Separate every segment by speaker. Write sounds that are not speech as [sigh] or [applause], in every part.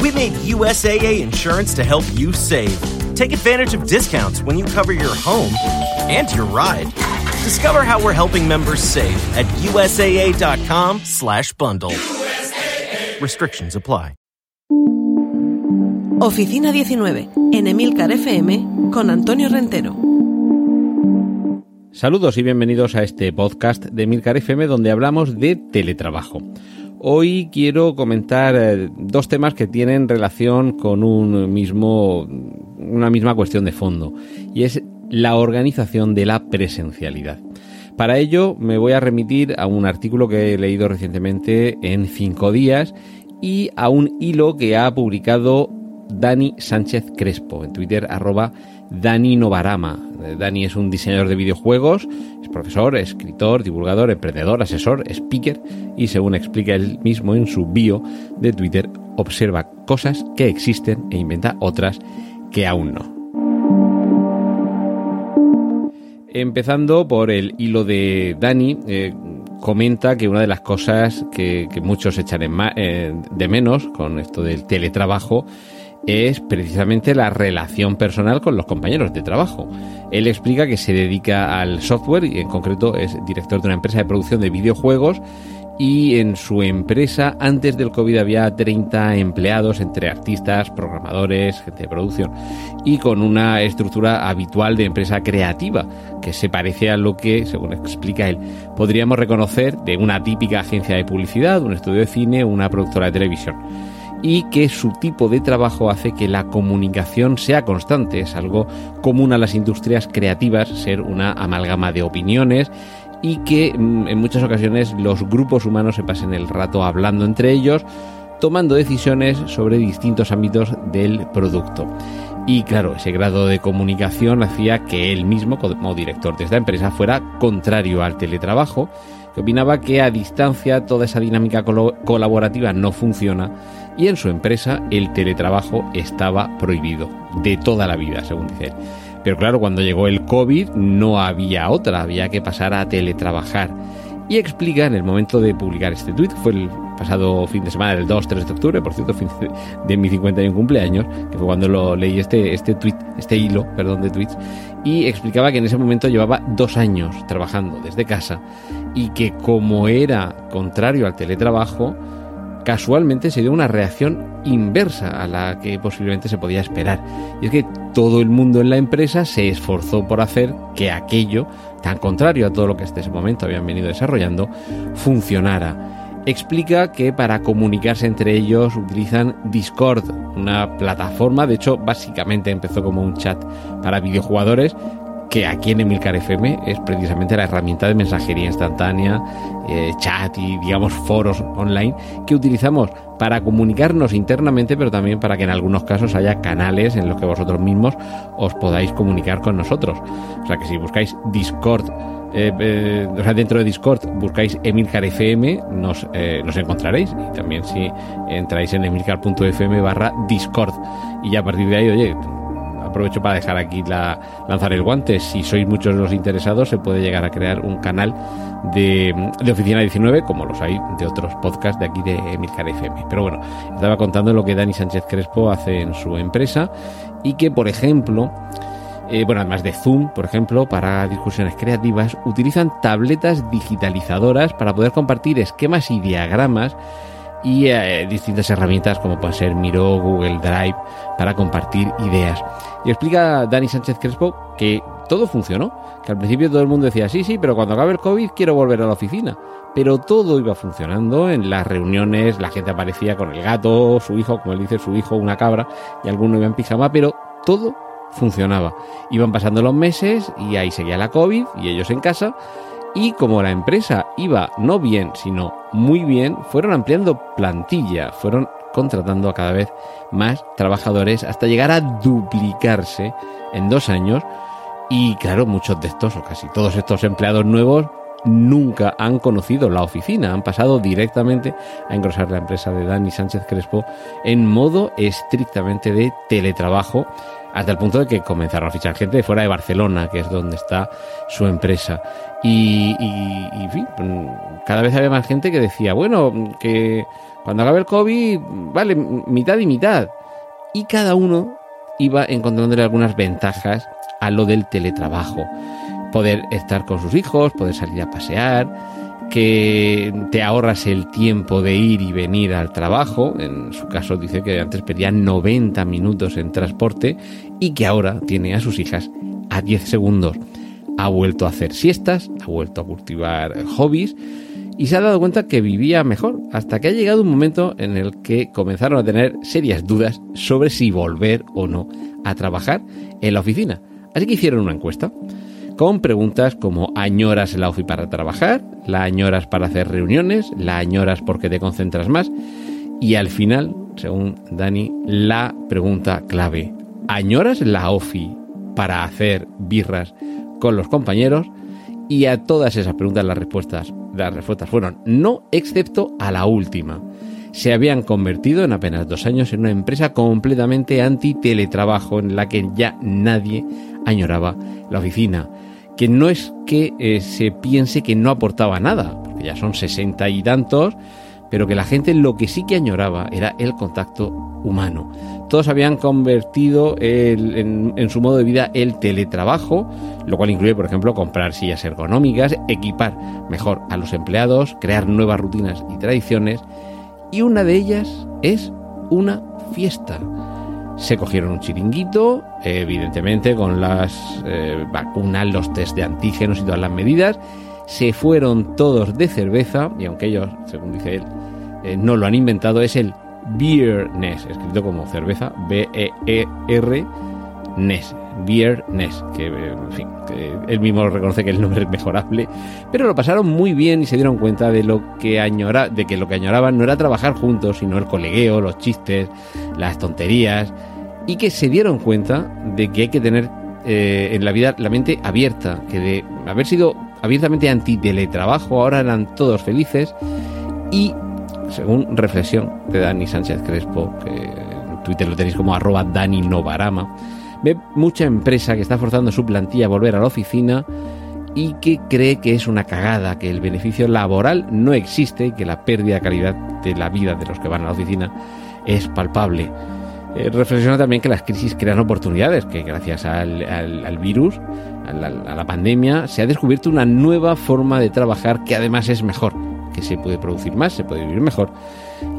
Speaker 1: We made USAA insurance to help you save. Take advantage of discounts when you cover your home and your ride. Discover how we're helping members save at usaa.com/bundle. Restrictions apply.
Speaker 2: Oficina 19, en Emilcar FM, con Antonio Rentero.
Speaker 3: Saludos y bienvenidos a este podcast de Emilcar FM donde hablamos de teletrabajo. Hoy quiero comentar eh, dos temas que tienen relación con un mismo, una misma cuestión de fondo y es la organización de la presencialidad. Para ello me voy a remitir a un artículo que he leído recientemente en Cinco Días y a un hilo que ha publicado Dani Sánchez Crespo en Twitter arroba Dani Novarama. Eh, Dani es un diseñador de videojuegos, es profesor, escritor, divulgador, emprendedor, asesor, speaker y según explica él mismo en su bio de Twitter, observa cosas que existen e inventa otras que aún no. Empezando por el hilo de Dani, eh, comenta que una de las cosas que, muchos echan eh, de menos con esto del teletrabajo es precisamente la relación personal con los compañeros de trabajo. Él explica que se dedica al software y en concreto es director de una empresa de producción de videojuegos y en su empresa antes del COVID había 30 empleados entre artistas, programadores, gente de producción y con una estructura habitual de empresa creativa que se parece a lo que, según explica él, podríamos reconocer de una típica agencia de publicidad, un estudio de cine, una productora de televisión y que su tipo de trabajo hace que la comunicación sea constante. Es algo común a las industrias creativas ser una amalgama de opiniones y que mm, en muchas ocasiones los grupos humanos se pasen el rato hablando entre ellos, tomando decisiones sobre distintos ámbitos del producto. Y claro, ese grado de comunicación hacía que él mismo, como director de esta empresa, fuera contrario al teletrabajo, que opinaba que a distancia toda esa dinámica colaborativa no funciona y en su empresa el teletrabajo estaba prohibido de toda la vida, según dice él. Pero claro, cuando llegó el COVID no había otra, había que pasar a teletrabajar. Y explica en el momento de publicar este tweet, fue el pasado fin de semana del 2-3 de octubre, por cierto, [laughs] fin de mi 51 cumpleaños, que fue cuando lo leí este, este tweet, este hilo, perdón, de tweets, y explicaba que en ese momento llevaba dos años trabajando desde casa y que como era contrario al teletrabajo, casualmente se dio una reacción inversa a la que posiblemente se podía esperar. Y es que todo el mundo en la empresa se esforzó por hacer que aquello, tan contrario a todo lo que hasta ese momento habían venido desarrollando, funcionara. Explica que para comunicarse entre ellos utilizan Discord, una plataforma, de hecho básicamente empezó como un chat para videojugadores, que aquí en Emilcar FM es precisamente la herramienta de mensajería instantánea, eh, chat y digamos foros online que utilizamos para comunicarnos internamente, pero también para que en algunos casos haya canales en los que vosotros mismos os podáis comunicar con nosotros. O sea que si buscáis Discord, eh, eh, o sea, dentro de Discord buscáis Emilcar FM, nos, nos encontraréis. Y también si entráis en emilcar.fm barra Discord. Y ya a partir de ahí, oye, aprovecho para dejar aquí la, lanzar el guante. Si sois muchos los interesados, se puede llegar a crear un canal de, Oficina 19, como los hay de otros podcasts de aquí de Emilcar FM. Pero bueno, estaba contando lo que Dani Sánchez Crespo hace en su empresa y que, por ejemplo, eh, bueno, además de Zoom, por ejemplo, para discusiones creativas, utilizan tabletas digitalizadoras para poder compartir esquemas y diagramas y eh, distintas herramientas como pueden ser Miro, Google Drive para compartir ideas. Y explica Dani Sánchez Crespo que todo funcionó, que al principio todo el mundo decía, sí, sí, pero cuando acabe el COVID quiero volver a la oficina. Pero todo iba funcionando, en las reuniones la gente aparecía con el gato, su hijo, como él dice, su hijo, una cabra, y alguno iba en pijama, pero todo funcionaba. Iban pasando los meses y ahí seguía la COVID y ellos en casa y como la empresa iba no bien, sino muy bien, fueron ampliando plantilla, fueron contratando a cada vez más trabajadores hasta llegar a duplicarse en dos años. Y claro, muchos de estos, o casi todos estos empleados nuevos, nunca han conocido la oficina, han pasado directamente a engrosar la empresa de Dani Sánchez Crespo en modo estrictamente de teletrabajo hasta el punto de que comenzaron a fichar gente de fuera de Barcelona, que es donde está su empresa. Y, cada vez había más gente que decía, bueno, que cuando acabe el COVID, vale, mitad y mitad. Y cada uno iba encontrándole algunas ventajas a lo del teletrabajo. Poder estar con sus hijos, poder salir a pasear, que te ahorras el tiempo de ir y venir al trabajo. En su caso dice que antes perdía 90 minutos en transporte y que ahora tiene a sus hijas a 10 segundos. Ha vuelto a hacer siestas, ha vuelto a cultivar hobbies y se ha dado cuenta que vivía mejor, hasta que ha llegado un momento en el que comenzaron a tener serias dudas sobre si volver o no a trabajar en la oficina. Así que hicieron una encuesta con preguntas como ¿añoras la OFI para trabajar? ¿La añoras para hacer reuniones? ¿La añoras porque te concentras más? Y al final, según Dani, la pregunta clave, ¿añoras la OFI para hacer birras con los compañeros? Y a todas esas preguntas las respuestas, las respuestas fueron no, excepto a la última. Se habían convertido en apenas dos años en una empresa completamente anti-teletrabajo en la que ya nadie añoraba la oficina que no es que eh, se piense que no aportaba nada, porque ya son sesenta y tantos, pero que la gente lo que sí que añoraba era el contacto humano. Todos habían convertido en, en, su modo de vida el teletrabajo, lo cual incluye, por ejemplo, comprar sillas ergonómicas, equipar mejor a los empleados, crear nuevas rutinas y tradiciones, y una de ellas es una fiesta se cogieron un chiringuito, evidentemente con las eh, vacunas, los test de antígenos y todas las medidas, se fueron todos de cerveza, y aunque ellos, según dice él, eh, no lo han inventado, es el Beer Ness, escrito como cerveza, B-E-E-R Ness, Beer Ness, que en fin, él mismo reconoce que el nombre es mejorable, pero lo pasaron muy bien y se dieron cuenta de lo que añora, de que lo que añoraban no era trabajar juntos, sino el colegueo, los chistes, las tonterías, y que se dieron cuenta de que hay que tener eh, en la vida la mente abierta, que de haber sido abiertamente anti-teletrabajo, ahora eran todos felices y, según reflexión de Dani Sánchez Crespo, que en Twitter lo tenéis como arroba Dani Novarama, ve mucha empresa que está forzando su plantilla a volver a la oficina y que cree que es una cagada, que el beneficio laboral no existe y que la pérdida de calidad de la vida de los que van a la oficina es palpable. Eh, reflexiona también que las crisis crean oportunidades, que gracias al, virus, a la, pandemia, se ha descubierto una nueva forma de trabajar que además es mejor, que se puede producir más, se puede vivir mejor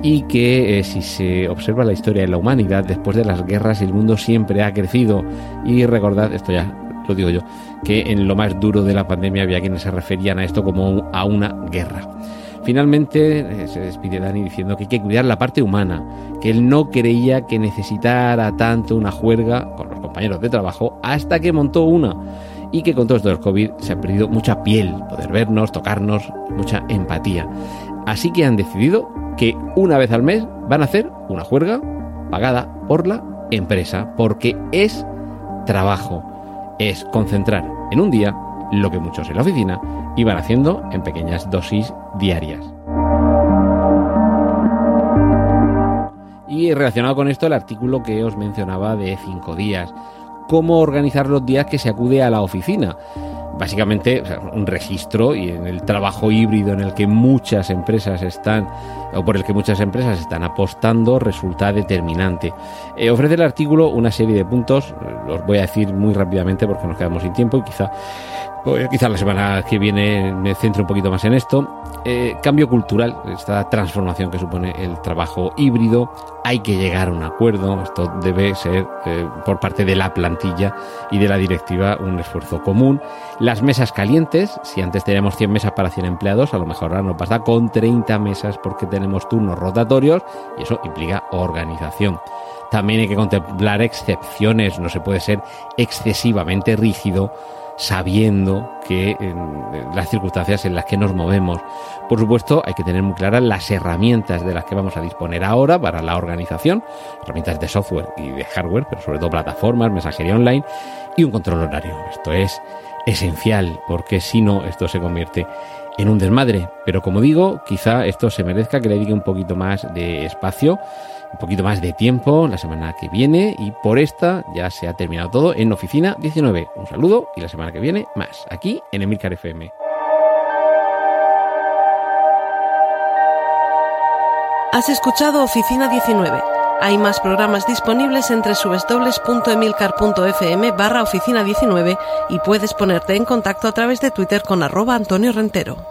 Speaker 3: y que eh, si se observa la historia de la humanidad, después de las guerras el mundo siempre ha crecido y recordad, esto ya lo digo yo, que en lo más duro de la pandemia había quienes se referían a esto como a una guerra. Finalmente eh, se despide Dani diciendo que hay que cuidar la parte humana, que él no creía que necesitara tanto una juerga con los compañeros de trabajo hasta que montó una y que con todo esto del COVID se ha perdido mucha piel, poder vernos, tocarnos, mucha empatía. Así que han decidido que una vez al mes van a hacer una juerga pagada por la empresa, porque es trabajo, es concentrar en un día lo que muchos en la oficina iban haciendo en pequeñas dosis diarias. Y relacionado con esto el artículo que os mencionaba de cinco días, cómo organizar los días que se acude a la oficina básicamente un registro y en el trabajo híbrido en el que muchas empresas están o por el que muchas empresas están apostando resulta determinante. Eh, ofrece el artículo una serie de puntos, los voy a decir muy rápidamente porque nos quedamos sin tiempo y quizá pues quizás la semana que viene me centre un poquito más en esto. Eh, cambio cultural, esta transformación que supone el trabajo híbrido. Hay que llegar a un acuerdo. Esto debe ser eh, por parte de la plantilla y de la directiva un esfuerzo común. Las mesas calientes, si antes teníamos 100 mesas para 100 empleados, a lo mejor ahora nos pasa con 30 mesas porque tenemos turnos rotatorios y eso implica organización. También hay que contemplar excepciones, no se puede ser excesivamente rígido sabiendo que en las circunstancias en las que nos movemos. Por supuesto, hay que tener muy claras las herramientas de las que vamos a disponer ahora para la organización, herramientas de software y de hardware, pero sobre todo plataformas, mensajería online y un control horario. Esto es esencial, porque si no, esto se convierte en un desmadre. Pero como digo, quizá esto se merezca que le dedique un poquito más de espacio, un poquito más de tiempo la semana que viene y por esta ya se ha terminado todo en Oficina 19. Un saludo y la semana que viene más, aquí en Emilcar FM.
Speaker 2: Has escuchado Oficina 19. Hay más programas disponibles entre www.emilcar.fm barra oficina 19 y puedes ponerte en contacto a través de Twitter con arroba Antonio Rentero.